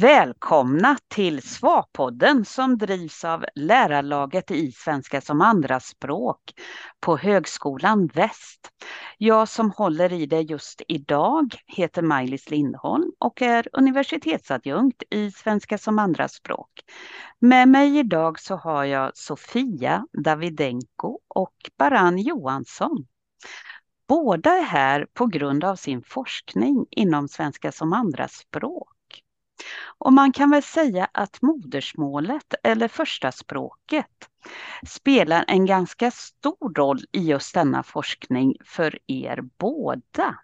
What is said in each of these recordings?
Välkomna till SVA-podden som drivs av lärarlaget i svenska som andraspråk på Högskolan Väst. Jag som håller i det just idag heter Maj-Lis Lindholm och är universitetsadjunkt i svenska som andraspråk. Med mig idag så har jag Sofia Davidenko och Baran Johansson. Båda är här på grund av sin forskning inom svenska som andraspråk. Och man kan väl säga att modersmålet eller första språket spelar en ganska stor roll i just denna forskning för er båda.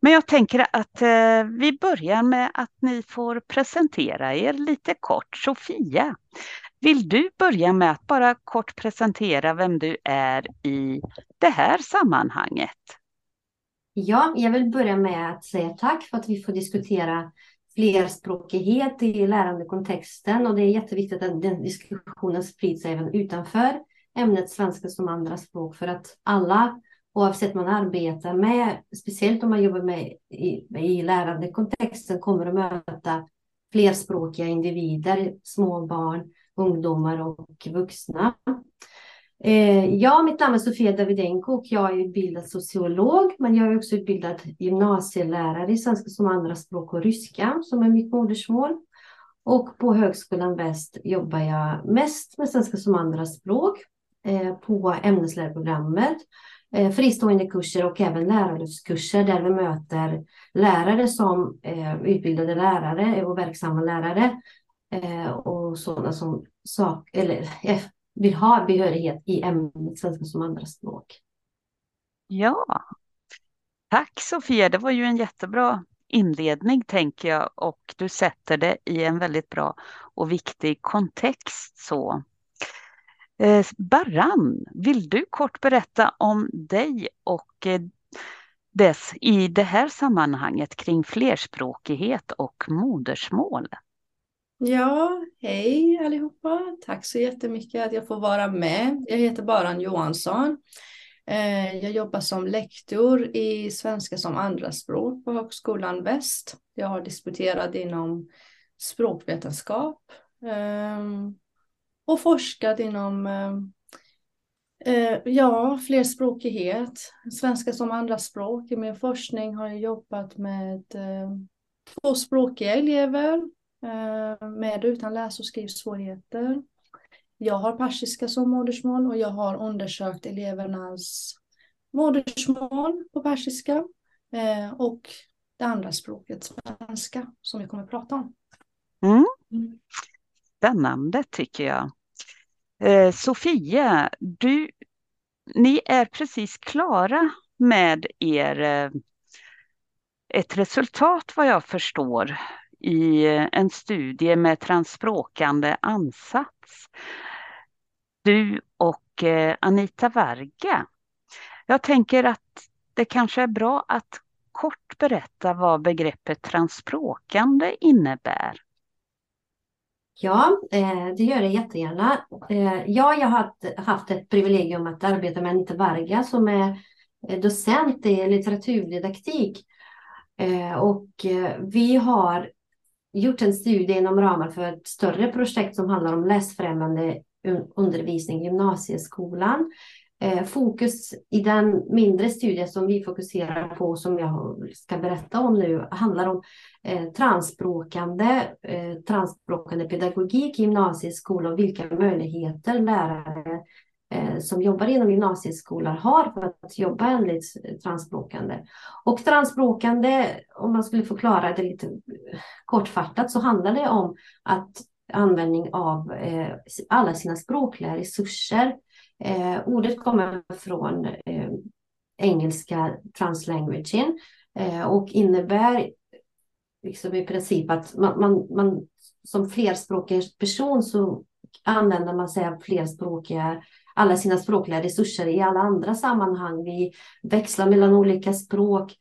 Men jag tänker att eh, vi börjar med att ni får presentera er lite kort. Sofia, vill du börja med att bara kort presentera vem du är i det här sammanhanget? Ja, jag vill börja med att säga tack för att vi får diskutera flerspråkighet i lärandekontexten och det är jätteviktigt att den diskussionen sprids även utanför ämnet svenska som andra språk för att alla oavsett man arbetar med, speciellt om man jobbar med i, i lärandekontexten, kommer att möta flerspråkiga individer, små barn, ungdomar och vuxna. Eh, ja, mitt namn är Sofia Davidenko och jag är utbildad sociolog, men jag är också utbildad gymnasielärare i svenska som andraspråk och ryska som är mitt modersmål. Och på Högskolan Väst jobbar jag mest med svenska som andraspråk eh, på ämneslärarprogrammet, eh, fristående kurser och även lärarlyftskurser där vi möter lärare som eh, utbildade lärare och verksamma lärare eh, och sådana som sak, eller, vill ha behörighet i ämnet svenska som andraspråk. Ja, tack Sofia. Det var ju en jättebra inledning tänker jag och du sätter det i en väldigt bra och viktig kontext. så. Eh, Baran, vill du kort berätta om dig och eh, dess i det här sammanhanget kring flerspråkighet och modersmål? Ja, hej allihopa. Tack så jättemycket att jag får vara med. Jag heter Baran Johansson. Eh, jag jobbar som lektor i svenska som andraspråk på Högskolan Väst. Jag har disputerat inom språkvetenskap ehm, och forskat inom eh, eh, ja, flerspråkighet. Svenska som andraspråk. I min forskning har jag jobbat med tvåspråkiga elever med och utan läs och skrivsvårigheter. Jag har persiska som modersmål och jag har undersökt elevernas modersmål på persiska eh, och det andra språket svenska som vi kommer att prata om. Mm. Spännande tycker jag. Eh, Sofia, du, ni är precis klara med er eh, ett resultat vad jag förstår i en studie med transspråkande ansats. Du och eh, Anita Varga. Jag tänker att det kanske är bra att kort berätta vad begreppet transspråkande innebär. Ja, eh, det gör jag jättegärna. Eh, ja, jag har haft ett privilegium att arbeta med Anita Varga som är docent i litteraturdidaktik. Och vi har gjort en studie inom ramen för ett större projekt som handlar om läsfrämjande undervisning i gymnasieskolan. Eh, fokus i den mindre studie som vi fokuserar på, som jag ska berätta om nu, handlar om eh, transspråkande, eh, transspråkande pedagogik i gymnasieskolan och vilka möjligheter lärare som jobbar inom gymnasieskolan har för att jobba enligt transspråkande. Och transspråkande, om man skulle förklara det lite kortfattat, så handlar det om att användning av eh, alla sina språkliga resurser. Eh, ordet kommer från eh, engelska translanguaging eh, och innebär liksom i princip att man, man, man som flerspråkig person så använder man sig av flerspråkiga alla sina språkliga resurser i alla andra sammanhang. Vi växlar mellan olika språk.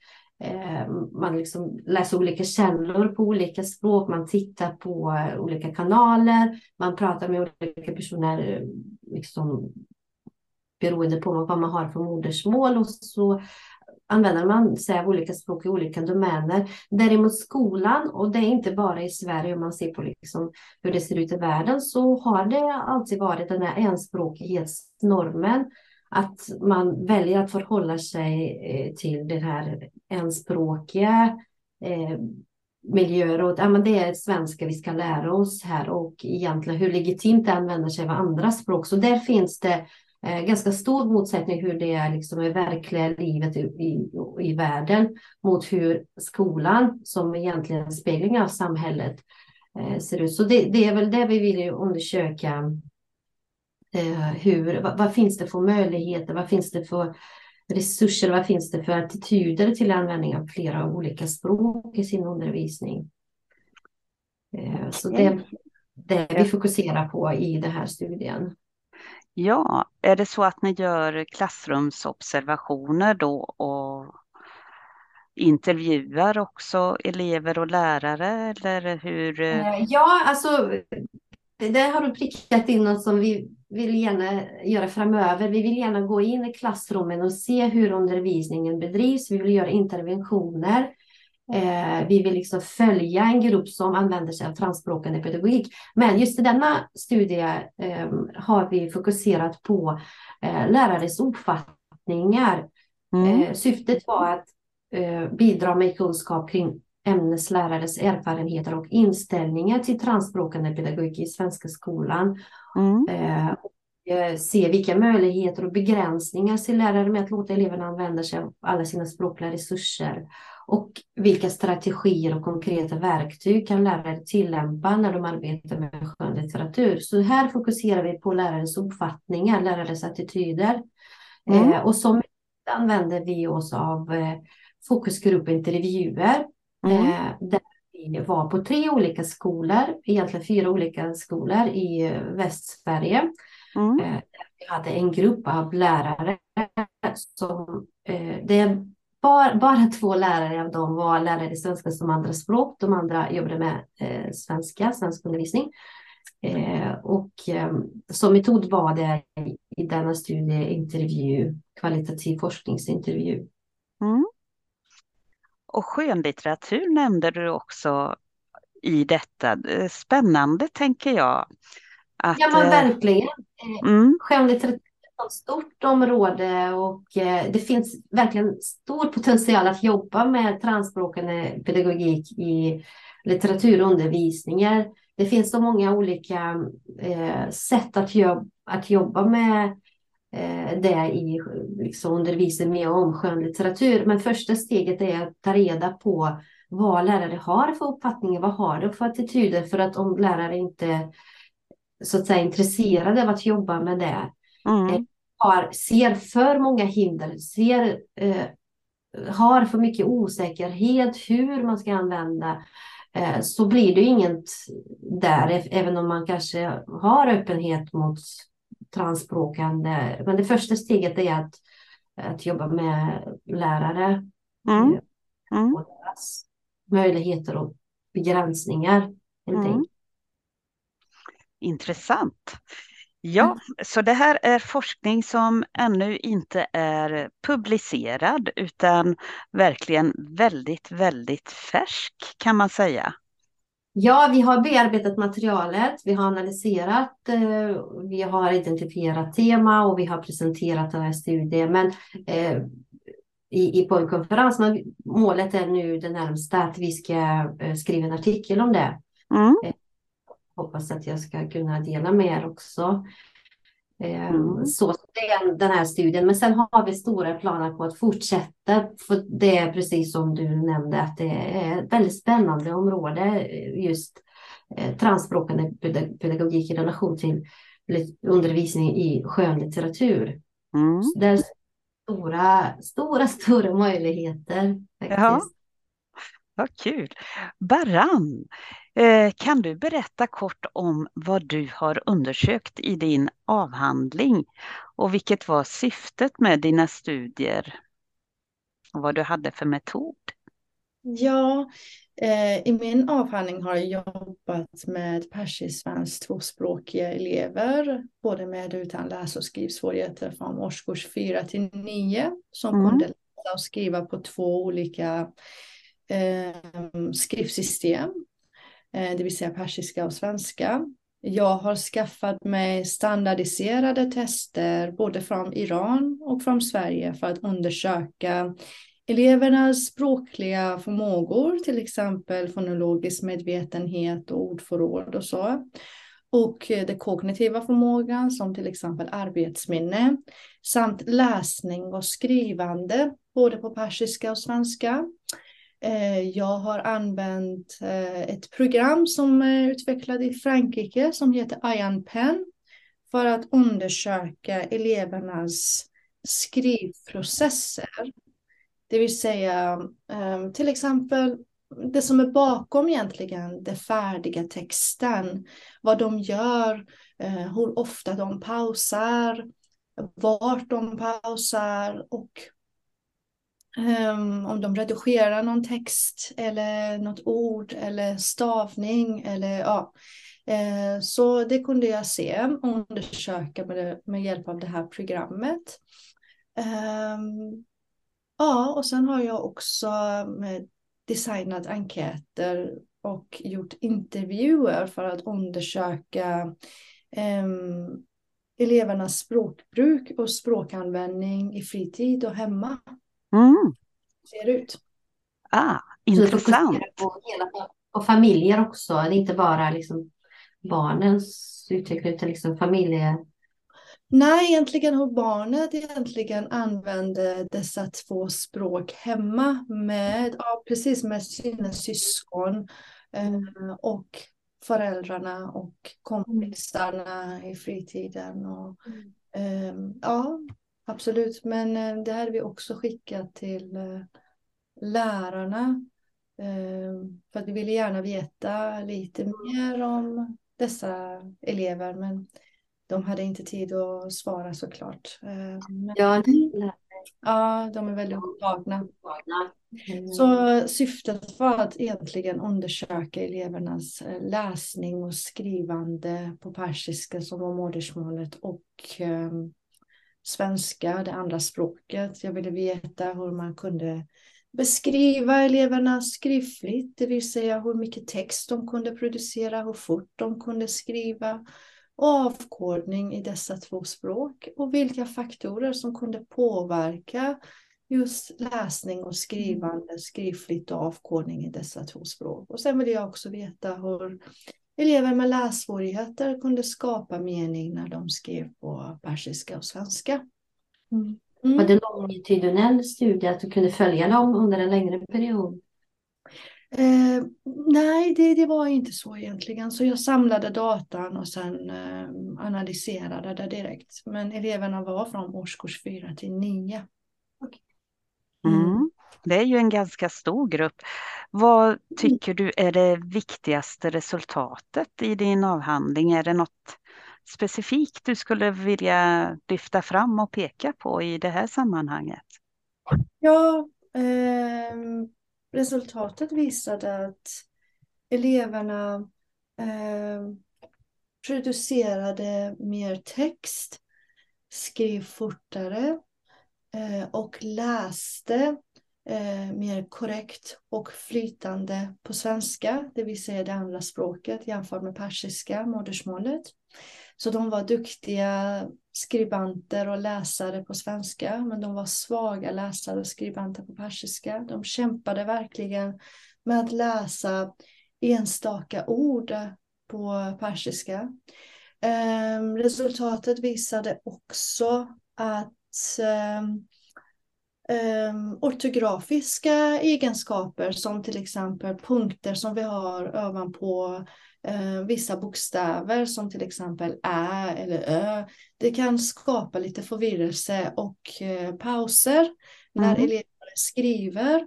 Eh, man liksom läser olika källor på olika språk. Man tittar på eh, olika kanaler. Man pratar med olika personer eh, liksom, beroende på vad man har för modersmål. Och så använder man sig av olika språk i olika domäner. Däremot skolan, och det är inte bara i Sverige om man ser på liksom hur det ser ut i världen, så har det alltid varit den här enspråkighetsnormen. Att man väljer att förhålla sig eh, till det här enspråkiga eh, miljöer och ja, men det är svenska vi ska lära oss här och egentligen hur legitimt det använder sig av andra språk. Så där finns det eh, ganska stor motsättning hur det är liksom i verkliga livet i, i, i världen mot hur skolan som egentligen spegling av samhället eh, ser ut. Så det, det, är väl det vi vill undersöka. Eh, hur, vad, vad, finns det för möjligheter? Vad finns det för resurser? Vad finns det för attityder till användning av flera olika språk i sin undervisning? Eh, så det det vi fokuserar på i den här studien. Ja, är det så att ni gör klassrumsobservationer då och intervjuar också elever och lärare eller hur? Eh, ja, alltså det har du prickat in något som vi vill gärna göra framöver. Vi vill gärna gå in i klassrummen och se hur undervisningen bedrivs. Vi vill göra interventioner. Eh, vi vill liksom följa en grupp som använder sig av transspråkande pedagogik. Men just i denna studie eh, har vi fokuserat på eh, lärares uppfattningar. Mm. Eh, syftet var att eh, bidra med kunskap kring ämneslärares erfarenheter och inställningar till transspråkande pedagogik i svenska skolan. Mm. Eh, eh, se vilka möjligheter och begränsningar ser lärare med att låta eleverna använda sig av alla sina språkliga resurser. Och vilka strategier och konkreta verktyg kan lärare tillämpa när de arbetar med skönlitteratur? Så här fokuserar vi på lärares uppfattningar, lärares attityder. Mm. Eh, och som använder vi oss av eh, fokusgruppintervjuer Mm. Eh, där vi var på tre olika skolor, egentligen fyra olika skolor i eh, Västsverige. Mm. Eh, vi hade en grupp av lärare som, det bara, bara två lärare av dem var lärare i svenska som andraspråk. De andra jobbade med eh, svenska, svenskundervisning. Eh, och eh, som metod var det i denna studie intervju, kvalitativ forskningsintervju. Mm. Och skönlitteratur nämnde du också i detta. Spännande tänker jag. Att, ja men eh, verkligen. Eh, mm. Skönlitteratur är ett stort område och eh, det finns verkligen stor potential att jobba med transspråkande pedagogik i litteraturundervisningar. Det finns så många olika sätt att, jobb, att jobba med Eh, det i liksom, undervisning med om skönlitteratur. Men första steget är att ta reda på vad lärare har för uppfattningar, vad har de för attityder för att om lärare inte så att säga intresserade av att jobba med det, mm. Eh, har, ser för många hinder, ser, eh, har för mycket osäkerhet hur man ska använda, eh, så blir det inget där, även om man kanske har öppenhet mot transspråkande. Men det första steget är att, att jobba med lärare. Mm. Eh, mm. Och deras möjligheter och begränsningar. Mm. Intressant. Ja, mm. så det här är forskning som ännu inte är publicerad utan verkligen väldigt, väldigt färsk kan man säga. Ja, vi har bearbetat materialet, vi har analyserat, eh, vi har identifierat tema och vi har presenterat den här studien. Men eh, i, i, på en konferens, men målet är nu det närmsta att vi ska eh, skriva en artikel om det. Mm. Eh, hoppas att jag ska kunna dela med er också. Ehm, mm. Så den, den här studien. Men sen har vi stora planer på att fortsätta. För det är precis som du nämnde att det är ett väldigt spännande område just eh, transspråkande pedagogik i relation till undervisning i skönlitteratur. Mm. det är stora, stora, stora möjligheter. Faktiskt. Ja. Vad kul. Baran, kan du berätta kort om vad du har undersökt i din avhandling och vilket var syftet med dina studier och vad du hade för metod? Ja, eh, i min avhandling har jag jobbat med persisk-svenskt tvåspråkiga elever, både med och utan läs och skrivsvårigheter från årskurs 4 till 9 som mm. kunde läsa och skriva på två olika eh, skriftsystem, eh, Eh, det vill säga persiska och svenska. Jag har skaffat mig standardiserade tester både från Iran och från Sverige för att undersöka elevernas språkliga förmågor, till exempel fonologisk medvetenhet och ordförråd och så. Och eh, den kognitiva förmågan som till exempel arbetsminne samt läsning och skrivande både på persiska och svenska. Eh, jag har använt eh, ett program som är utvecklat i Frankrike som heter Ian Pen för att undersöka elevernas skrivprocesser. Det vill säga eh, till exempel det som är bakom egentligen den färdiga texten. Vad de gör, hur ofta de pausar, vart de pausar och Um, om de redigerar någon text eller något ord eller stavning eller ja. Uh, så det kunde jag se och undersöka med, det, med hjälp av det här programmet. Um, ja, och sen har jag också eh, designat enkäter och gjort intervjuer för att undersöka um, elevernas språkbruk och språkanvändning i fritid och hemma. Mm. Ser ut. Ah, intressant. På, hela, på familjer också, det är inte bara liksom barnens utveckling utan liksom familje... Nej, egentligen hur barnet egentligen använder dessa två språk hemma med, ja, precis med sina syskon eh, och föräldrarna och kompisarna i fritiden. Och, eh, ja, Absolut, men eh, det här har vi också skickat till eh, lärarna. Eh, för att vi ville gärna veta lite mer om dessa elever, men de hade inte tid att svara såklart. Men, ja, ja, de är väldigt upptagna. Så syftet var att egentligen undersöka elevernas läsning och skrivande på persiska som var modersmålet och svenska, det andra språket. Jag ville veta hur man kunde beskriva eleverna skriftligt, det vill säga hur mycket text de kunde producera, hur fort de kunde skriva och avkodning i dessa två språk och vilka faktorer som kunde påverka just läsning och skrivande skriftligt och avkodning i dessa två språk. Och sen vill jag också veta hur Elever med lässvårigheter kunde skapa mening när de skrev på persiska och svenska. Mm. Mm. Var det longitudinell studie, att du kunde följa dem under en längre period? Eh, nej, det, det, var inte så egentligen. Så jag samlade datan och sen eh, analyserade det direkt. Men eleverna var från årskurs 4 till 9. Okay. Mm. Det är ju en ganska stor grupp. Vad mm. tycker du är det viktigaste resultatet i din avhandling? Är det något specifikt du skulle vilja lyfta fram och peka på i det här sammanhanget? Ja, eh, resultatet visade att eleverna eh, producerade mer text, skrev fortare eh, och läste eh, mer korrekt och flytande på svenska, det vill säga det andra språket jämfört med persiska, modersmålet. Så de var duktiga skribanter och läsare på svenska, men de var svaga läsare och skribanter på persiska. De kämpade verkligen med att läsa enstaka ord på persiska. Eh, resultatet visade också att eh, um, ortografiska egenskaper som till exempel punkter som vi har ovanpå uh, vissa bokstäver som till exempel ä eller ö. Det kan skapa lite förvirrelse och uh, pauser mm. när elever skriver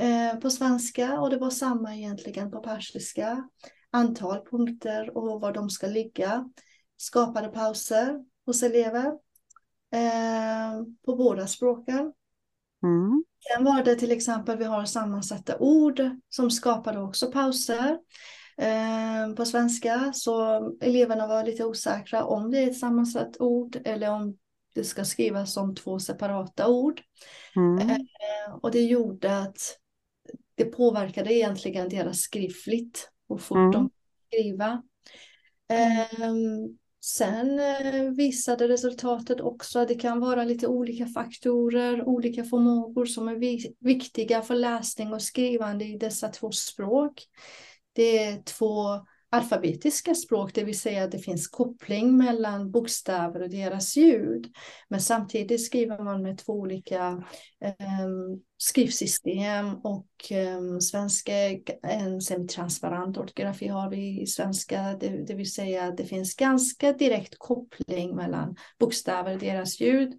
uh, på svenska och det var samma egentligen på persiska. Antal punkter och var de ska ligga skapade pauser hos elever på båda språken. Mm. Sen var det till exempel, vi har sammansatta ord som skapade också pauser eh, på svenska. Så eleverna var lite osäkra om det är ett sammansatt ord eller om det ska skrivas som två separata ord. Mm. Eh, och det gjorde att det påverkade egentligen deras skriftligt och fort Mm. de skriva. Ehm, sen eh, visade resultatet också att det kan vara lite olika faktorer, olika förmågor som är viktiga för läsning och skrivande i dessa två språk. Det är två alfabetiska språk, det vill säga att det finns koppling mellan bokstäver och deras ljud. Men samtidigt skriver man med två olika eh, skrivsystem och eh, svenska, en semitransparent ortografi har vi i svenska, det, det vill säga att det finns ganska direkt koppling mellan bokstäver och deras ljud.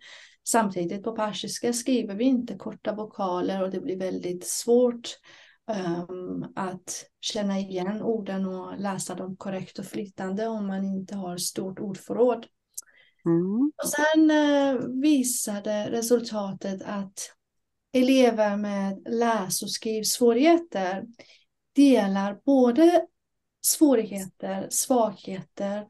Samtidigt på persiska skriver vi inte korta vokaler och det blir väldigt svårt um, att känna igen orden och läsa dem korrekt och flytande om man inte har stort ordförråd. Mm. Och sen uh, visade resultatet att elever med läs och skrivsvårigheter delar både svårigheter, svagheter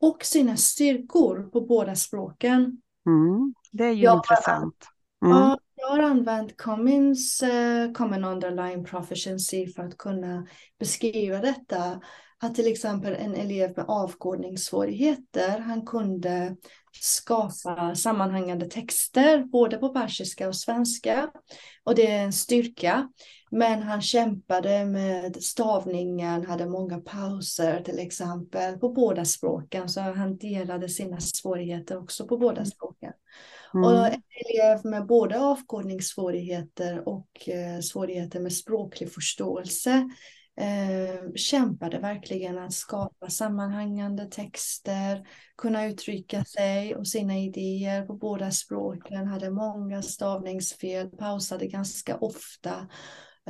och sina styrkor på båda språken. Mm. Det är ju Ja, intressant. Mm. Ja, jag har använt Cummins uh, Common Underlying Proficiency för att kunna beskriva detta. Att till exempel en elev med avkodningssvårigheter, han kunde skapa sammanhängande texter både på persiska och svenska. Och det är en styrka. Men han kämpade med stavningen, hade många pauser till exempel på båda språken. Så han delade sina svårigheter också på båda språken. Mm. Och en elev med både avkodningssvårigheter och eh, svårigheter med språklig förståelse eh, kämpade verkligen att skapa sammanhängande texter, kunna uttrycka sig och sina idéer på båda språken, hade många stavningsfel, pausade ganska ofta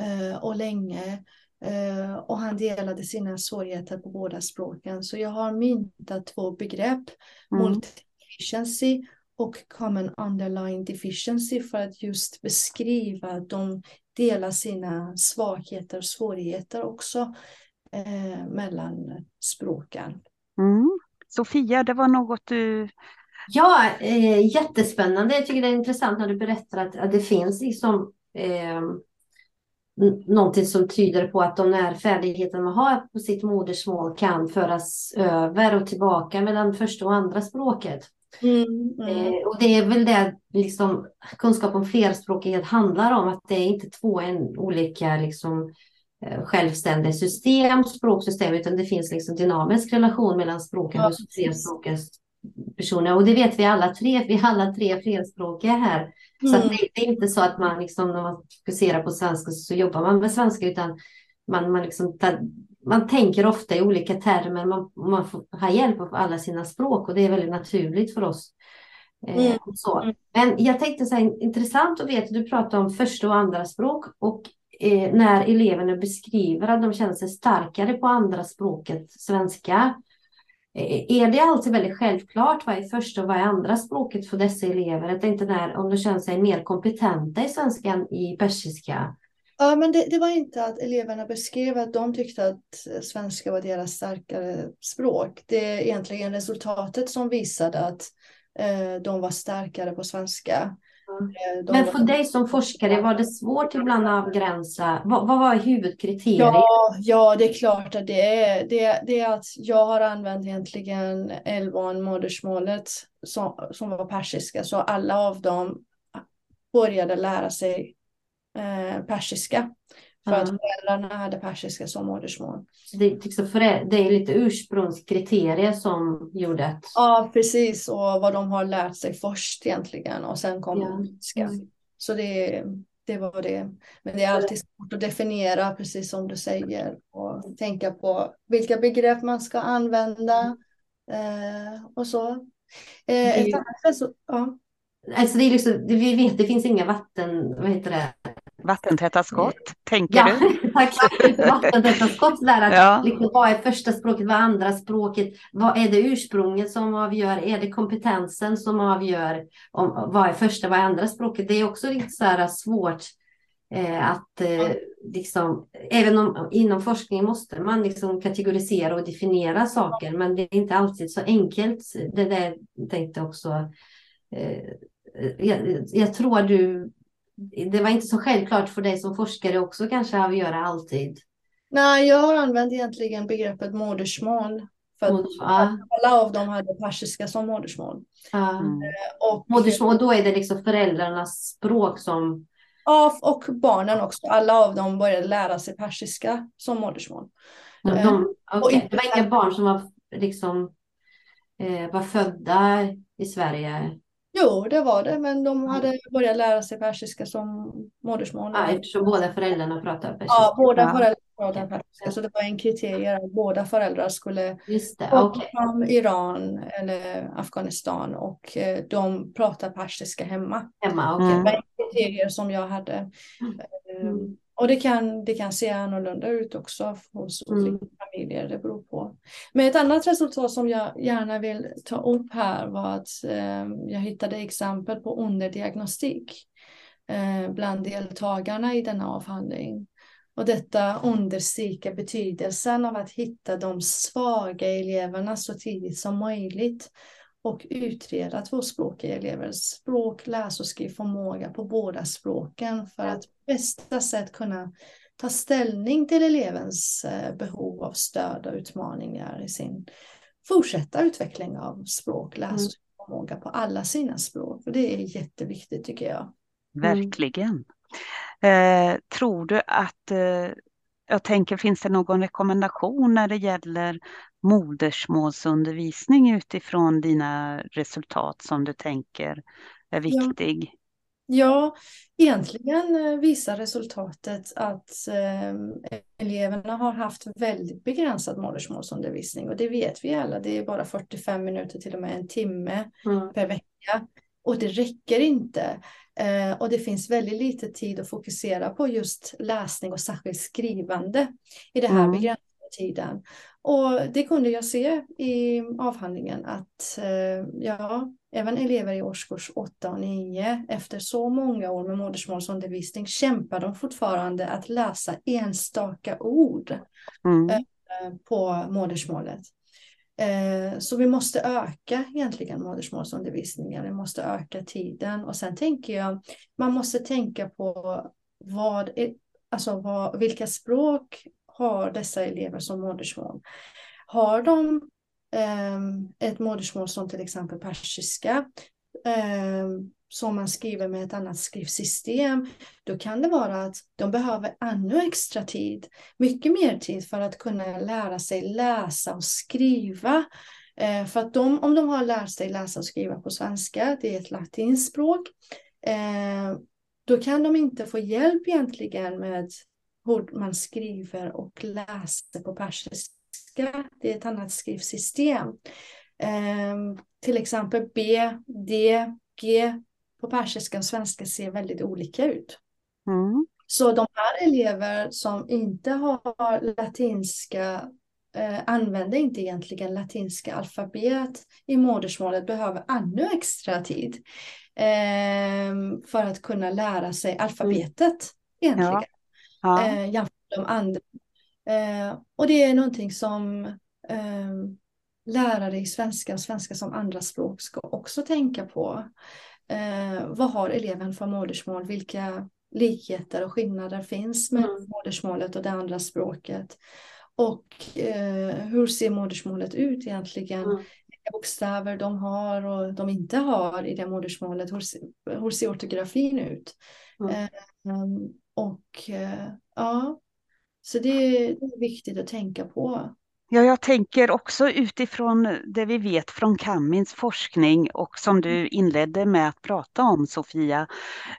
eh, och länge. Eh, och han delade sina svårigheter på båda språken. Så jag har myntat två begrepp, Mm. multi-efficiency och common underlying deficiency för att just beskriva att de delar sina svagheter och svårigheter också eh, mellan språken. Mm. Sofia, det var något du... Ja, eh, jättespännande. Jag tycker det är intressant när du berättar att, att det finns liksom eh, någonting som tyder på att de här färdigheterna man har på sitt modersmål kan föras över och tillbaka mellan första och andra språket. Eh, och det är väl det liksom, kunskap om flerspråkighet handlar om, att det är inte två en, olika liksom, eh, självständiga system, språksystem, utan det finns liksom dynamisk relation mellan språken Ja, precis. flerspråkiga personer. Och det vet vi alla tre, vi är alla tre flerspråkiga här. Så Mm. det, det är inte så att man liksom, när man fokuserar på svenska så jobbar man med svenska, utan man, man, liksom, tar- man tänker ofta i olika termer, man, man får ha hjälp av alla sina språk och det är väldigt naturligt för oss. Eh, Mm. så. Men jag tänkte så här, intressant att veta, du pratar om första och andra språk och eh, när eleverna beskriver att de känner sig starkare på andra språket, svenska, eh, är det alltid väldigt självklart vad är första och vad är andra språket för dessa elever? Jag tänkte där, om de känner sig mer kompetenta i svenska än i persiska. Ja, men det, det var inte att eleverna beskrev att de tyckte att eh, svenska var deras starkare språk. Det är egentligen resultatet som visade att eh, de var starkare på svenska. De Men var- för dig som forskare, var det svårt ibland att avgränsa? Vad, vad var huvudkriteriet? Ja, ja, det är klart att det är. Det, det är att jag har använt egentligen L1 modersmålet som, som var persiska, så alla av dem började lära sig eh, persiska. För att Ja. föräldrarna hade persiska som modersmål. Så Det, är liksom för det, det är lite ursprungskriterier som gjorde att... Ja, precis. Och vad de har lärt sig först egentligen. Och sen kom Ja. persiska. Mm. Så det, det var det. Men det är alltid svårt att definiera, precis som du säger. Och tänka på vilka begrepp man ska använda. Eh, och så. Eh, ett ju- resu- ja. Alltså det är liksom, det, vi vet, det finns inga vatten, vad heter det? Vattentäta skott, tänker Ja, du? tack. Vattentäta skott där. Att, Ja. liksom, vad är första språket, vad är andra språket? Vad är det ursprunget som avgör? Är det kompetensen som avgör? Om, vad är första, vad är andra språket? Det är också lite så här svårt eh, att eh, liksom, även om inom forskning måste man liksom kategorisera och definiera saker, men det är inte alltid så enkelt. Det där tänkte också eh, jag, jag tror du, det var inte så självklart för dig som forskare också kanske att göra alltid. Nej, jag har använt egentligen begreppet modersmål. För att Ja. alla av dem hade persiska som modersmål. Ja. Mm. Och, Modersmål, då är det liksom föräldrarnas språk som... ja, och barnen också. Alla av dem började lära sig persiska som modersmål. De, Eh, de, okej, inte- Det var inga barn som var, liksom, eh, var födda i Sverige Jo, det var det, men de hade börjat lära sig persiska som modersmål. ja, eftersom båda föräldrarna pratar persiska. Ja, båda Ja, föräldrar pratade persiska, så det var en kriterier att båda föräldrar skulle komma okej. från Iran eller Afghanistan och eh, de pratar persiska hemma. Hemma, okej. Det Mm. var en kriterier som jag hade. Eh, Mm. Och det kan, det kan se annorlunda ut också hos Mm olika det beror på. Men ett annat resultat som jag gärna vill ta upp här var att eh, jag hittade exempel på underdiagnostik eh, bland deltagarna i denna avhandling. Och detta understryker betydelsen av att hitta de svaga eleverna så tidigt som möjligt och utreda tvåspråkiga elevers språk, läs och skrivförmåga på båda språken för att på bästa sätt kunna ta ställning till elevens eh, behov av stöd och utmaningar i sin fortsatta utveckling av språk, läs och skrivförmåga på alla sina språk. Och det är jätteviktigt tycker jag. Verkligen. Eh, tror du att, eh, jag tänker, finns det någon rekommendation när det gäller modersmålsundervisning utifrån dina resultat som du tänker är viktig? Ja, egentligen eh, visar resultatet att eh, eleverna har haft väldigt begränsad modersmålsundervisning och det vet vi alla. Det är bara 45 minuter till och med en timme Mm. per vecka och det räcker inte. Eh, och det finns väldigt lite tid att fokusera på just läsning och särskilt skrivande i den här Mm. begränsade tiden. Och det kunde jag se i avhandlingen att eh, ja, även elever i årskurs 8 och 9 efter så många år med modersmålsundervisning kämpar de fortfarande att läsa enstaka ord Mm. eh, på modersmålet. Eh, Så vi måste öka egentligen modersmålsundervisningen, vi måste öka tiden och sen tänker jag man måste tänka på vad, alltså vad, vilka språk har dessa elever som modersmål? Har de eh, ett modersmål som till exempel persiska eh, som man skriver med ett annat skrivsystem, då kan det vara att de behöver ännu extra tid, mycket mer tid för att kunna lära sig läsa och skriva. Eh, för att de, om de har lärt sig läsa och skriva på svenska, det är ett latinskt språk, eh, då kan de inte få hjälp egentligen med hur man skriver och läser på persiska. Det är ett annat skrivsystem. Eh, till exempel B, D, G på persiska och svenska ser väldigt olika ut. Mm. Så de här elever som inte har latinska eh, använder inte egentligen latinska alfabet i modersmålet behöver ännu extra tid eh, för att kunna lära sig alfabetet egentligen. Ja. Eh, jämfört med de andra. Eh, och det är någonting som eh, lärare i svenska och svenska som andraspråk ska också tänka på. Eh, vad har eleven för modersmål? Vilka likheter och skillnader finns med Mm. modersmålet och det andra språket? Och eh, hur ser modersmålet ut egentligen? Mm. Vilka bokstäver de har och de inte har i det modersmålet? Hur, hur ser ortografin ut? Mm. Eh, um, och eh, ja, så det, är viktigt att tänka på. Ja, jag tänker också utifrån det vi vet från Kamins forskning och som du inledde med att prata om, Sofia,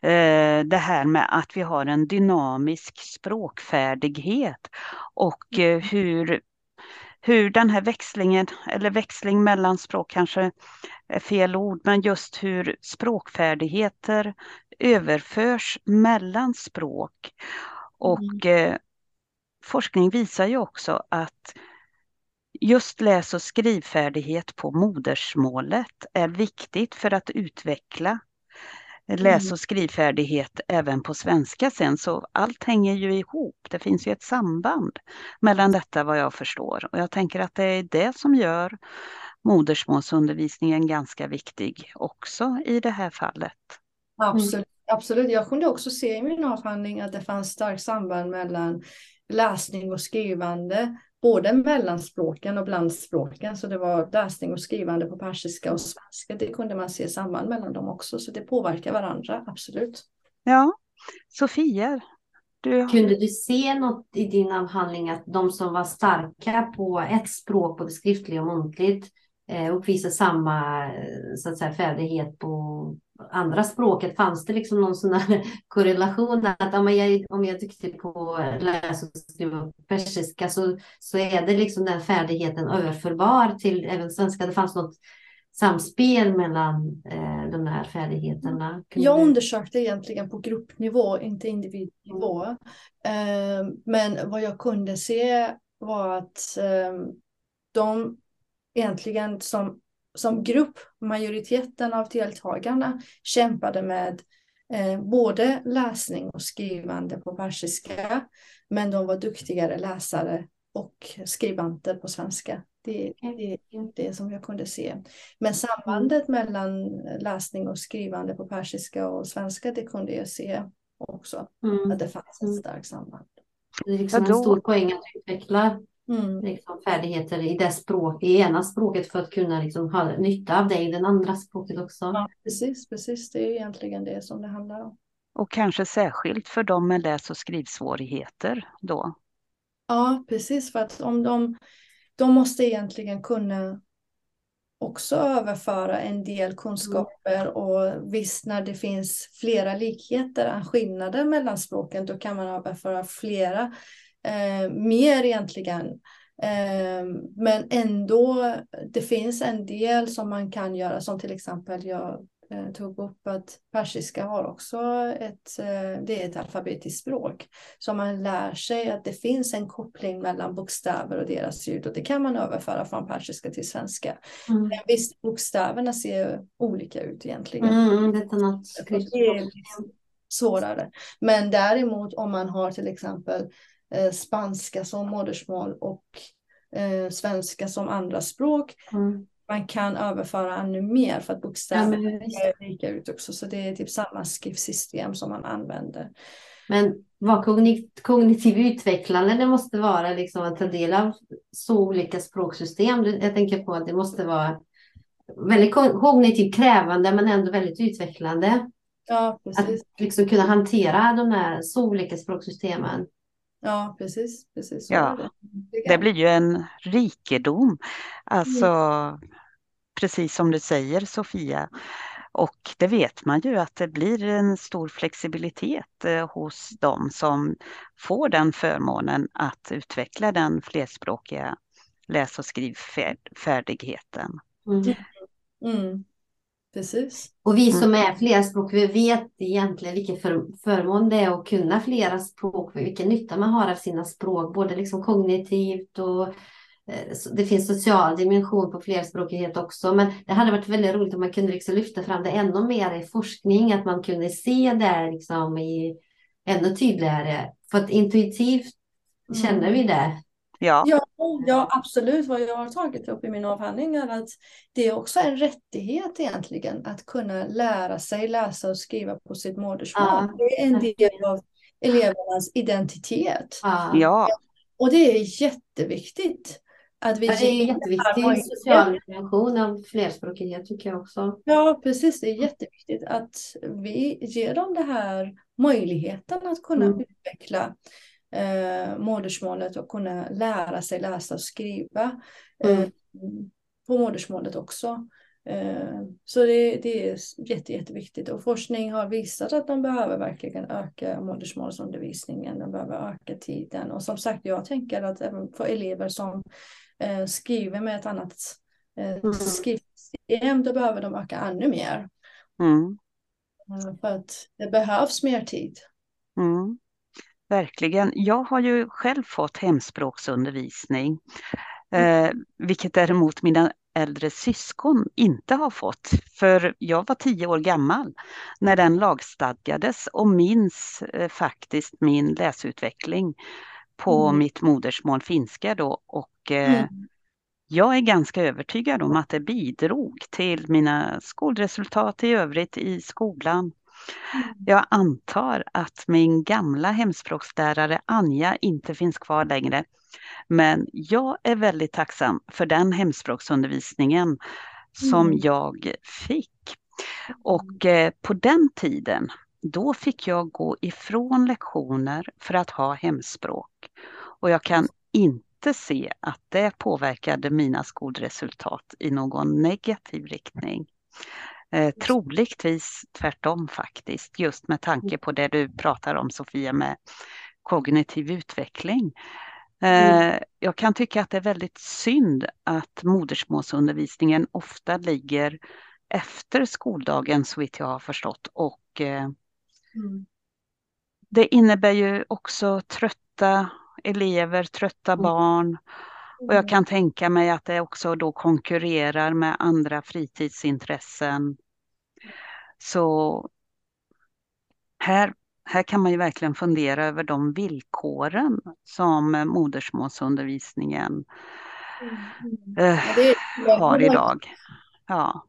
eh, det här med att vi har en dynamisk språkfärdighet och eh, hur, hur den här växlingen, eller växling mellan språk kanske är fel ord, men just hur språkfärdigheter överförs mellan språk. Och eh, forskning visar ju också att just läs och skrivfärdighet på modersmålet är viktigt för att utveckla läs Mm. och skrivfärdighet även på svenska sen. Så allt hänger ju ihop. Det finns ju ett samband mellan detta vad jag förstår. Och jag tänker att det är det som gör modersmålsundervisningen ganska viktig också i det här fallet. Absolut, mm. absolut. Jag kunde också se i min avhandling att det fanns starkt samband mellan läsning och skrivande, både mellan språken och bland språken. Så det var läsning och skrivande på persiska och svenska. Det kunde man se samband mellan dem också, så det påverkar varandra, absolut. Ja, Sofia, du... Kunde du se något i din avhandling att de som var starka på ett språk, både skriftligt och muntligt, eh, uppvisade samma så att säga, färdighet på andra språket? Fanns det liksom någon sån här korrelation att om jag, om jag duktig på läsa och skriva persiska så, så är det liksom den färdigheten överförbar till även svenska? Det fanns något samspel mellan eh, de här färdigheterna? Jag undersökte egentligen på gruppnivå, inte individnivå. Mm. Eh, men vad jag kunde se var att eh, de egentligen som, som grupp, majoriteten av deltagarna kämpade med eh, både läsning och skrivande på persiska. Men de var duktigare läsare och skribanter på svenska. Det, det är det som jag kunde se. Men sambandet mm. mellan läsning och skrivande på persiska och svenska, det kunde jag se också. Mm. Att det fanns ett mm. starkt samband. Det är liksom en stor poäng att utveckla mm. liksom, färdigheter i det språk, i ena språket för att kunna liksom, ha nytta av det i den andra språket också. Ja, precis, precis. Det är egentligen det som det handlar om. Och kanske särskilt för dem med läs och skrivsvårigheter då? Ja, precis. För att om de de måste egentligen kunna också överföra en del kunskaper och visst när det finns flera likheter än skillnader mellan språken då kan man överföra flera, eh, mer egentligen. Eh, men ändå, det finns en del som man kan göra som till exempel jag Eh, tog upp att persiska har också ett, eh, det är ett alfabetiskt språk. Så man lär sig att det finns en koppling mellan bokstäver och deras ljud och det kan man överföra från persiska till svenska. Mm. Men visst, bokstäverna ser olika ut egentligen. Mm, det är svårare. Men däremot om man har till exempel spanska som modersmål och eh, svenska som andra språk mm man kan överföra ännu mer för att bokstäverna ja, är lika ut också. Så det är typ samma skriftsystem som man använder. Men vad kognit, kognitiv utvecklande det måste vara liksom att ta del av så olika språksystem. Jag tänker på att det måste vara väldigt kognitivt krävande men ändå väldigt utvecklande. Ja, precis. Att liksom kunna hantera de här så olika språksystemen. Ja, precis. precis ja. Det. det. blir ju en rikedom. Alltså, mm precis som du säger Sofia. Och det vet man ju att det blir en stor flexibilitet eh, hos dem som får den förmånen att utveckla den flerspråkiga läs och skrivfärdigheten. Mm. Mm. Precis. Och vi som är flerspråkiga, vi vet egentligen vilken för, förmån det är att kunna flera språk, vilken nytta man har av sina språk, både liksom kognitivt och Eh, det finns social dimension på flerspråkighet också, men det hade varit väldigt roligt om man kunde liksom lyfta fram det ännu mer i forskning, att man kunde se det liksom i ännu tydligare. För att intuitivt mm. känner vi det. Ja. Ja, ja, absolut. Vad jag har tagit upp i min avhandling är att det är också en rättighet egentligen att kunna lära sig läsa och skriva på sitt modersmål. Ja. Det är en del av elevernas identitet. Ja. Och det är jätteviktigt. Att vi ja, det är jätteviktigt. Social dimension av flerspråkighet tycker jag också. Ja, precis. Det är jätteviktigt att vi ger dem det här möjligheten att kunna mm. utveckla eh, modersmålet och kunna lära sig läsa och skriva eh, mm. på modersmålet också. Eh, så det, det, är jätte, jätteviktigt och forskning har visat att de behöver verkligen öka modersmålsundervisningen, de behöver öka tiden och som sagt jag tänker att även för elever som eh, skriver med ett annat eh, mm. skrivsystem, då behöver de öka ännu mer. Mm. Eh, för att det behövs mer tid. Mm. Verkligen. Jag har ju själv fått hemspråksundervisning, mm. eh, vilket däremot mina äldre syskon inte har fått. För jag var tio år gammal när den lagstadgades och minns eh, faktiskt min läsutveckling på mm. mitt modersmål finska då och eh, mm. jag är ganska övertygad om att det bidrog till mina skolresultat i övrigt i skolan. Jag antar att min gamla hemspråkslärare Anja inte finns kvar längre. Men jag är väldigt tacksam för den hemspråksundervisningen som Mm. jag fick. Och eh, på den tiden, då fick jag gå ifrån lektioner för att ha hemspråk. Och jag kan inte se att det påverkade mina skolresultat i någon negativ riktning. Eh, troligtvis tvärtom faktiskt, just med tanke på det du pratar om Sofia med kognitiv utveckling. Eh, jag kan tycka att det är väldigt synd att modersmålsundervisningen ofta ligger efter skoldagen så vitt jag har förstått och eh, Mm. det innebär ju också trötta elever, trötta Mm. barn och jag kan tänka mig att det också då konkurrerar med andra fritidsintressen. Så här, här kan man ju verkligen fundera över de villkoren som modersmålsundervisningen eh, det är, har det är idag. Ja,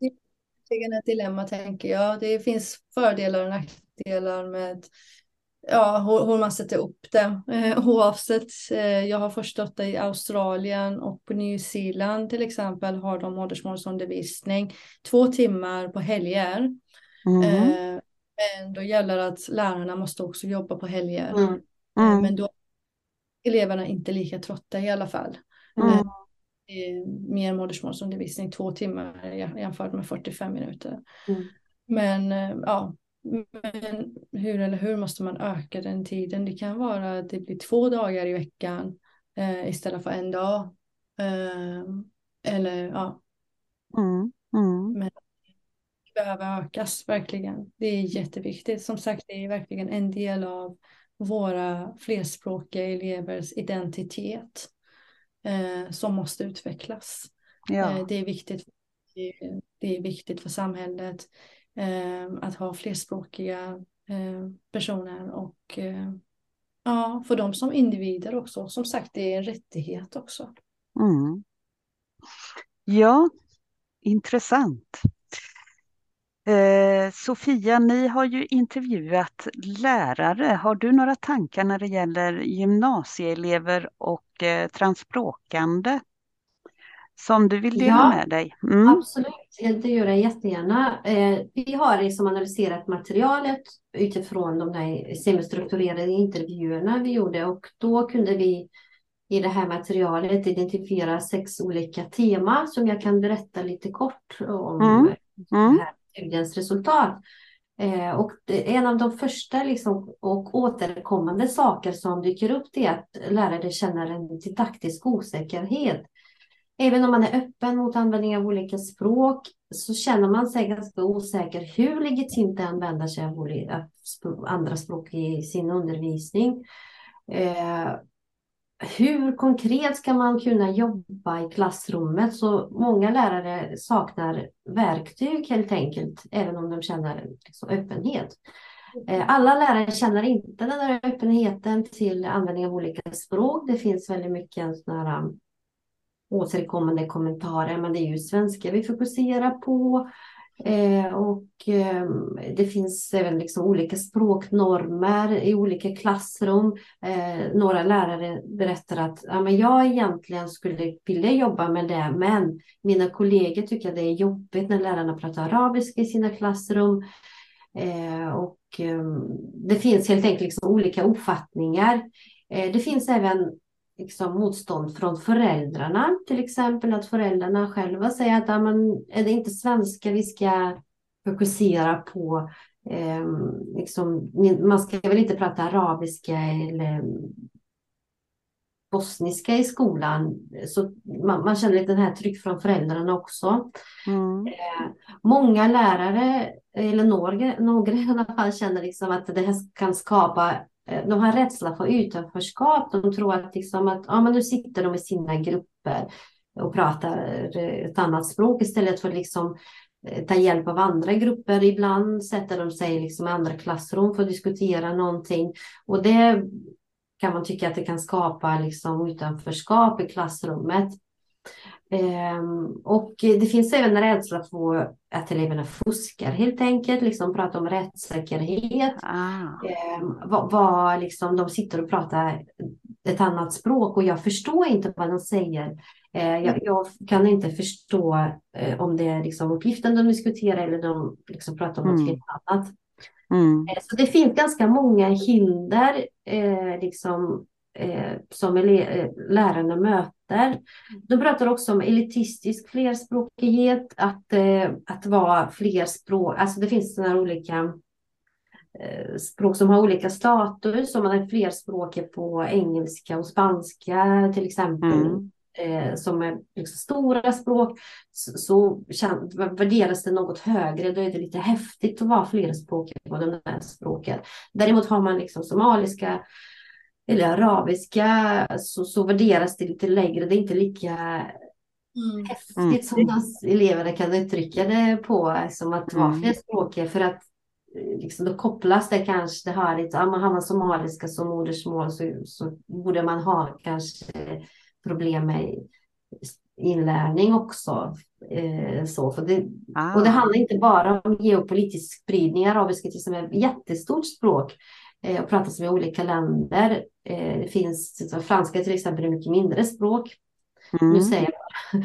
verkligen ett dilemma tänker jag. Det finns fördelar och nackdelar med ja, hur, hur man sätter upp det. Eh, oavsett, eh, jag har förstått det i Australien och på Nya Zeeland till exempel har de modersmålsundervisning två timmar på helger. mm, Eh, men då gäller att lärarna måste också jobba på helger. Mm. Eh, mm, Men då är eleverna inte lika trötta i alla fall. mm, mer modersmålsundervisning två timmar jämfört med 45 minuter. Mm. Men eh, ja, men hur eller hur måste man öka den tiden? Det kan vara att det blir två dagar i veckan eh, istället för en dag. Eh, eller ja, mm, mm. det behöver ökas verkligen. Det är jätteviktigt. Som sagt, det är verkligen en del av våra flerspråkiga elevers identitet eh, som måste utvecklas. Eh, Ja, det är viktigt. det- är viktigt för samhället eh, Ehm, att ha flerspråkiga eh, personer och eh, ja, för dem som individer också. Som sagt, det är en rättighet också. mm. Ja, intressant. Eh, Sofia, ni har ju intervjuat lärare. Har du några tankar när det gäller gymnasieelever och eh, transspråkande som du vill dela Ja. med dig? Mm. Absolut, det gör jag jättegärna. Eh, vi har liksom analyserat materialet utifrån de här semistrukturerade intervjuerna vi gjorde och då kunde vi i det här materialet identifiera sex olika teman som jag kan berätta lite kort om Mm. Mm. studiens resultat. Eh, och en av de första liksom, och återkommande saker som dyker upp är att lärare känner en didaktisk osäkerhet. Även om man är öppen mot användning av olika språk så känner man sig ganska osäker hur legitimt det använder sig av andra språk i sin undervisning. Eh, hur konkret ska man kunna jobba i klassrummet? Så många lärare saknar verktyg helt enkelt, även om de känner liksom öppenhet. Eh, alla lärare känner inte den här öppenheten till användning av olika språk. Det finns väldigt mycket sådana återkommande kommentarer, men det är ju svenska vi fokuserar på. Eh, och eh, det finns även liksom olika språknormer i olika klassrum. Eh, några lärare berättar att ja, men jag egentligen skulle vilja jobba med det, men mina kollegor tycker att det är jobbigt när lärarna pratar arabiska i sina klassrum. Eh, och ehm, det finns helt enkelt liksom olika uppfattningar. Eh, det finns även liksom motstånd från föräldrarna, till exempel att föräldrarna själva säger att är det inte svenska vi ska fokusera på? Eh, liksom, man ska väl inte prata arabiska eller bosniska i skolan. Så man, man känner lite den här tryck från föräldrarna också. Mm. Många lärare, eller några, några i alla fall, känner liksom att det här kan skapa eh, Eh, de har rädsla för utanförskap. De tror att, liksom att ja, men nu sitter de i sina grupper och pratar eh, ett annat språk istället för liksom eh, ta hjälp av andra grupper. Ibland sätter de sig liksom i andra klassrum för att diskutera någonting. Och det kan man tycka att det kan skapa liksom utanförskap i klassrummet. Ehm, och det finns även rädsla för att eleverna fuskar helt enkelt, liksom prata om rättssäkerhet. Ah. Ehm, vad, vad liksom, de sitter och pratar ett annat språk och jag förstår inte vad de säger. Eh, jag, jag, kan inte förstå eh, om det är liksom uppgiften de diskuterar eller de liksom pratar om något Mm. helt annat. Mm. Så det finns ganska många hinder eh, liksom, eh, som lärarna möter. De pratar också om elitistisk flerspråkighet, att, eh, att vara flerspråk, alltså det finns sådana olika eh, språk som har olika status, om man är flerspråkig på engelska och spanska till exempel. Mm. Eh, som är liksom stora språk så, så värderas det något högre. Då är det lite häftigt att vara flerspråkig på de där språken. Däremot har man liksom somaliska eller arabiska så, så värderas det lite lägre. Det är inte lika Mm. häftigt Mm. som de eleverna kan uttrycka det på som att vara Mm. flerspråkig. För att eh, liksom, då kopplas det kanske, det har lite, ja, men har man somaliska som modersmål så, så borde man ha kanske problem med inlärning också. Eh, så, för det, Ah. och det handlar inte bara om geopolitisk spridning. Arabiska till är ett jättestort språk eh, och pratas med olika länder. Eh, det finns, franska till exempel är mycket mindre språk. Mm. Nu säger jag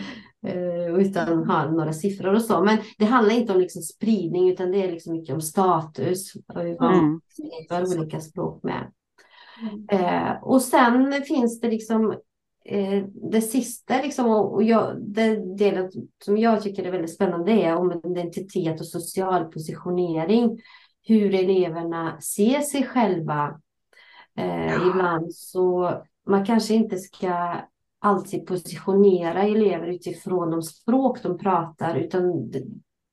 eh, utan att ha några siffror och så. Men det handlar inte om liksom spridning utan det är liksom mycket om status och hur man Mm. skriver olika språk med. Mm. Eh, och sen finns det liksom eh, det sista liksom, och, och jag, det delen som jag tycker är väldigt spännande är om identitet och social positionering. Hur eleverna ser sig själva. Eh, Ja. Ibland så man kanske inte ska alltid positionera elever utifrån de språk de pratar utan det,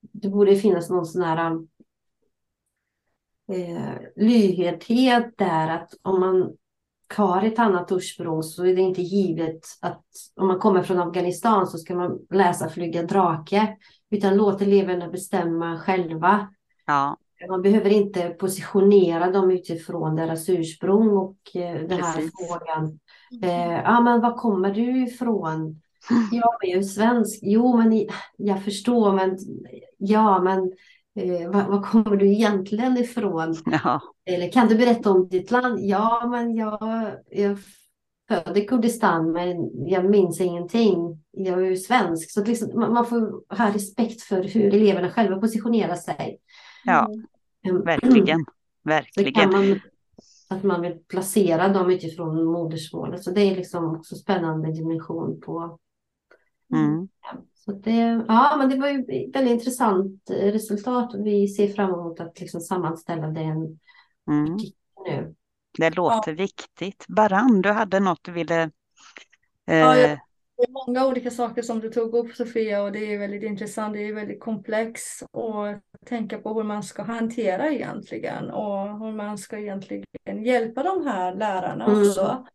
det borde finnas någon sån här eh, lyhördhet där att om man har ett annat ursprung så är det inte givet att om man kommer från Afghanistan så ska man läsa Flyga drake utan låt eleverna bestämma själva. Ja, Man behöver inte positionera dem utifrån deras ursprung och eh, den här Precis. frågan. Eh, ja, men var kommer du ifrån? Jag är svensk. Jo, men jag förstår, men ja, men eh, var, var kommer du egentligen ifrån? ja, Eller kan du berätta om ditt land? Ja, men jag, jag född i Kurdistan, men jag minns ingenting. Jag är ju svensk. Så liksom, man, man får ha respekt för hur eleverna själva positionerar sig. ja, Mm. Verkligen. Så kan Verkligen. man, att man vill placera dem utifrån modersmålet. Så det är liksom också spännande dimension på. Mm. Så det, ja, men det var ju ett väldigt intressant eh, resultat och vi ser fram emot att liksom sammanställa den Mm. nu. Det låter viktigt. Baran, du hade något du ville... Eh, Ja, jag- Det är många olika saker som du tog upp Sofia och det är väldigt intressant. Det är väldigt komplext att tänka på hur man ska hantera egentligen och hur man ska egentligen hjälpa de här lärarna Mm. också.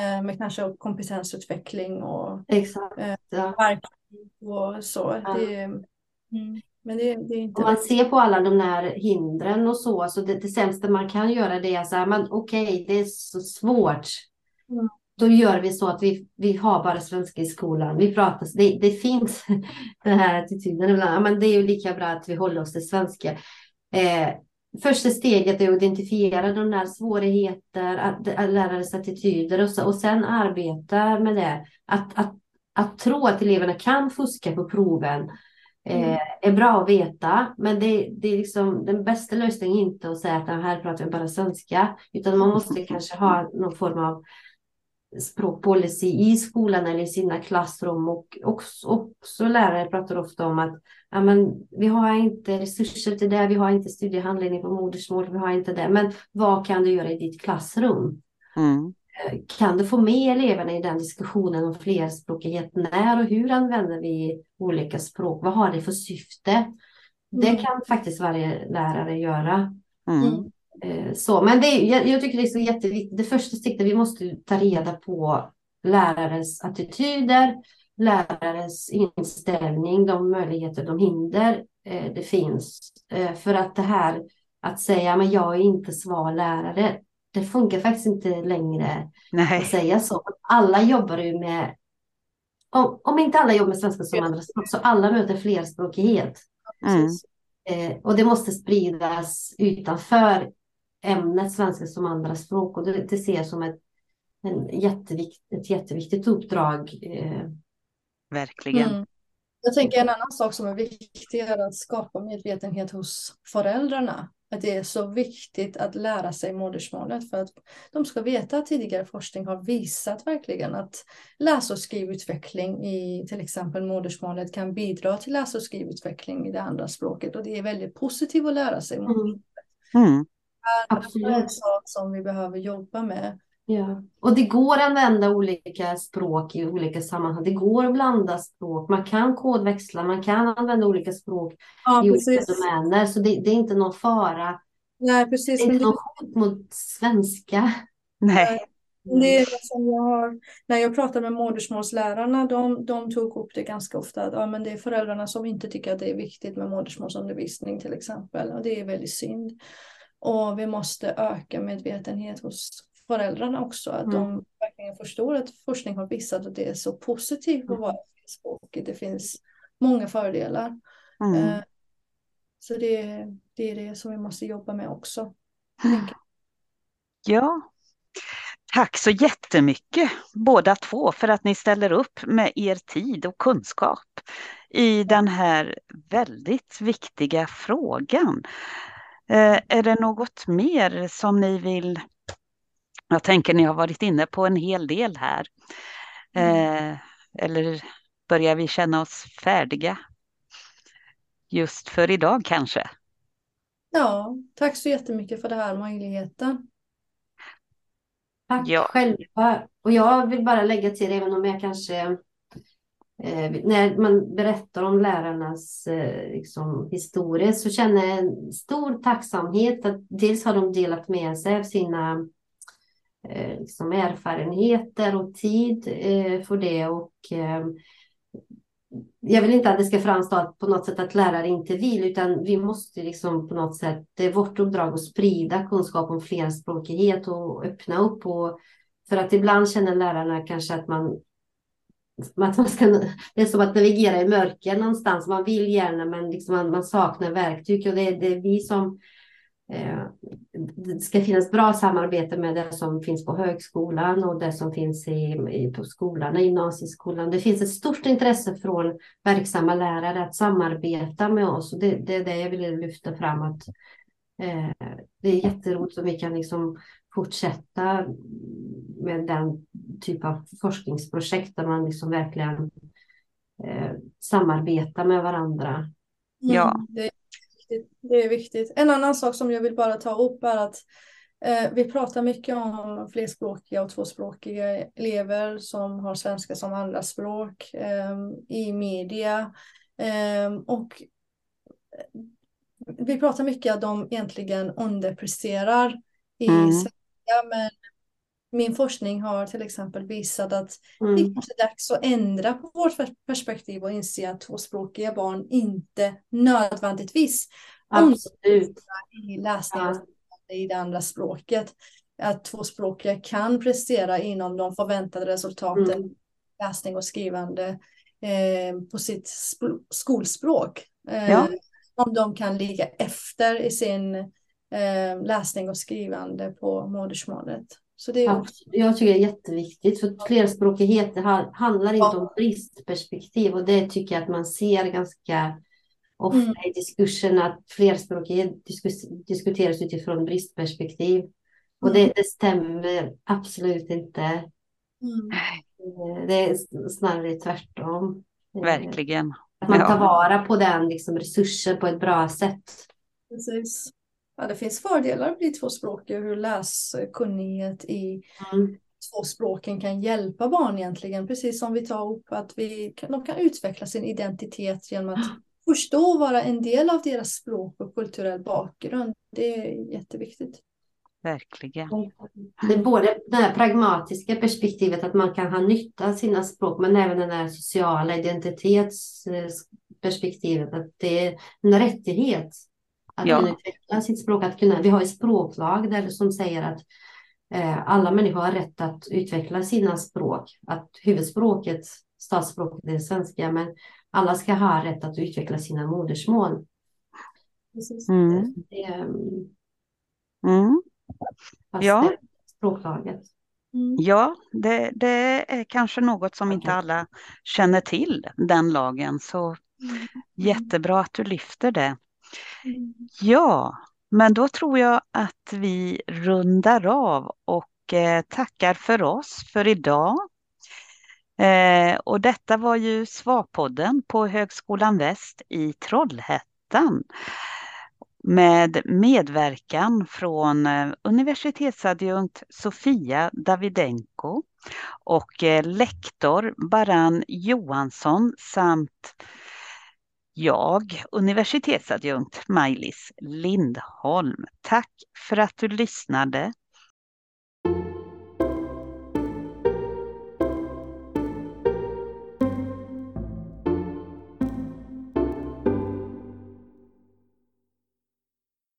Eh, Med kanske kompetensutveckling och Exakt. Eh, Ja. och så. Ja. Det, mm, men det, det är inte Om man ser på alla de där hindren och så, så det, det sämsta man kan göra det är så här, okej, det är så svårt. Mm. Då gör vi så att vi, vi har bara svenska i skolan. Vi pratar, det, det finns den här attityden ibland, men det är ju lika bra att vi håller oss till svenska. Eh, första steget är att identifiera de där svårigheter, att, att lärares attityder och, så, och sen arbeta med det. Att, att, att tro att eleverna kan fuska på proven eh, är bra att veta, men det, det är liksom den bästa lösningen inte att säga att här pratar vi bara svenska, utan man måste kanske ha någon form av språkpolicy i skolan eller i sina klassrum och också, också lärare pratar ofta om att ja, men, vi har inte resurser till det, vi har inte studiehandledning på modersmål, vi har inte det, men vad kan du göra i ditt klassrum? mm. Kan du få med eleverna i den diskussionen om flerspråkighet? När och hur använder vi olika språk? Vad har det för syfte? Det Mm. kan faktiskt varje lärare göra. Mm. Eh, Så, men det, jag, jag tycker det är så jätteviktigt. Det första steget, vi måste ta reda på lärares attityder, lärares inställning, de möjligheter, de hinder eh, det finns. Eh, För att det här att säga, men jag är inte svar lärare, det funkar faktiskt inte längre att Nej. säga så. Alla jobbar ju med om, om inte alla jobbar med svenska som andra språk så alla möter flerspråkighet. Mm. Eh, och det måste spridas utanför ämnet svenska som andra språk och det, det ser jag som ett, en jättevikt, ett jätteviktigt uppdrag. Eh. Verkligen. Mm. Jag tänker en annan sak som är viktig är att skapa medvetenhet hos föräldrarna. Att det är så viktigt att lära sig modersmålet för att de ska veta att tidigare forskning har visat verkligen att läs och skrivutveckling i till exempel modersmålet kan bidra till läs och skrivutveckling i det andra språket och det är väldigt positivt att lära sig modersmålet. Mm. Det är en sak som vi behöver jobba med. Ja, och det går att använda olika språk i olika sammanhang. Det går att blanda språk. Man kan kodväxla, man kan använda olika språk Ja, i precis. olika domäner. Så det, det är inte någon fara. Nej, Det precis. är Men inte det, något hot mot svenska. Nej. det är det som jag har, när jag pratar med modersmålslärarna, de, de tog upp det ganska ofta, att ja, men det är föräldrarna som inte tycker att det är viktigt med modersmålsundervisning till exempel. Och det är väldigt synd. Och vi måste öka medvetenhet hos föräldrarna också, att de Mm. verkligen förstår att forskning har visat att det är så positivt att vara flerspråkig. Det finns många fördelar. Mm. Eh, Så det, det är det som vi måste jobba med också. Ja. Tack så jättemycket båda två för att ni ställer upp med er tid och kunskap i den här väldigt viktiga frågan. Eh, är det något mer som ni vill? Jag tänker ni har varit inne på en hel del här. Eh, eller börjar vi känna oss färdiga? Just för idag kanske? Ja, tack så jättemycket för den här möjligheten. Tack Ja. själva. Och jag vill bara lägga till, även om jag kanske eh, när man berättar om lärarnas eh, liksom, historia så känner jag en stor tacksamhet att dels har de delat med sig av sina eh, liksom, erfarenheter och tid eh, för det och eh, jag vill inte att det ska framstå att på något sätt att lärare inte vill, utan vi måste liksom på något sätt, det är vårt uppdrag att sprida kunskap om flerspråkighet och öppna upp. Och, för att ibland känner lärarna kanske att man, att man ska, det är som att navigera i mörker någonstans. Man vill gärna, men liksom man, man saknar verktyg och det, det är vi som eh, det ska finnas bra samarbete med det som finns på högskolan och det som finns i, i, på skolan, i gymnasieskolan. Det finns ett stort intresse från verksamma lärare att samarbeta med oss och det, det är det jag vill lyfta fram. att eh, Det är jätteroligt om vi kan liksom fortsätta med den typ av forskningsprojekt där man liksom verkligen eh, samarbetar med varandra. Ja. Mm, det, är viktigt. det är viktigt. En annan sak som jag vill bara ta upp är att eh, vi pratar mycket om flerspråkiga och tvåspråkiga elever som har svenska som andraspråk eh, i media. Eh, och vi pratar mycket att de egentligen underpresterar i Mm. Svenska, men min forskning har till exempel visat att det Mm. kanske är dags att ändra på vårt perspektiv och inse att tvåspråkiga barn inte nödvändigtvis Absolut. i läsning Ja. och skrivande i det andra språket. Att tvåspråkiga kan prestera inom de förväntade resultaten Mm. läsning och skrivande eh, på sitt skolspråk. Eh, Ja. Om de kan ligga efter i sin eh, läsning och skrivande på modersmålet. Så det är också. Jag tycker det är jätteviktigt för flerspråkighet handlar inte Ja. om bristperspektiv och det tycker jag att man ser ganska ofta Mm. i diskursen att flerspråkighet diskus- diskuteras utifrån bristperspektiv. Och det, det stämmer absolut inte. mm, Eh, Det är snarare tvärtom. Eh, Verkligen. Att man tar Ja. vara på den liksom, resursen på ett bra sätt. precis. Ja, det finns fördelar att bli tvåspråkig och hur läskunnighet i Mm. två språken kan hjälpa barn egentligen. Precis som vi tar upp att vi de kan utveckla sin identitet genom att förstå och vara en del av deras språk och kulturell bakgrund. Det är jätteviktigt. Verkligen. Det är både det här pragmatiska perspektivet att man kan ha nytta av sina språk men även det här sociala identitetsperspektivet att det är en rättighet att Ja. kunna utveckla sitt språk. Att kunna, vi har en språklag där som säger att eh, alla människor har rätt att utveckla sina språk. Att huvudspråket statsspråket är svenska, men alla ska ha rätt att utveckla sina modersmål. Mm. Det, Mm. fast Ja. det är språklaget. Mm. Ja, det, det är kanske något som inte Okej. alla känner till, den lagen. Så Mm. jättebra att du lyfter det. Ja, men då tror jag att vi rundar av och eh, tackar för oss för idag. Eh, och detta var ju Svapodden på Högskolan Väst i Trollhättan med medverkan från eh, universitetsadjunkt Sofia Davidenko och eh, lektor Baran Johansson samt jag, universitetsadjunkt Maj-Lis Lindholm. Tack för att du lyssnade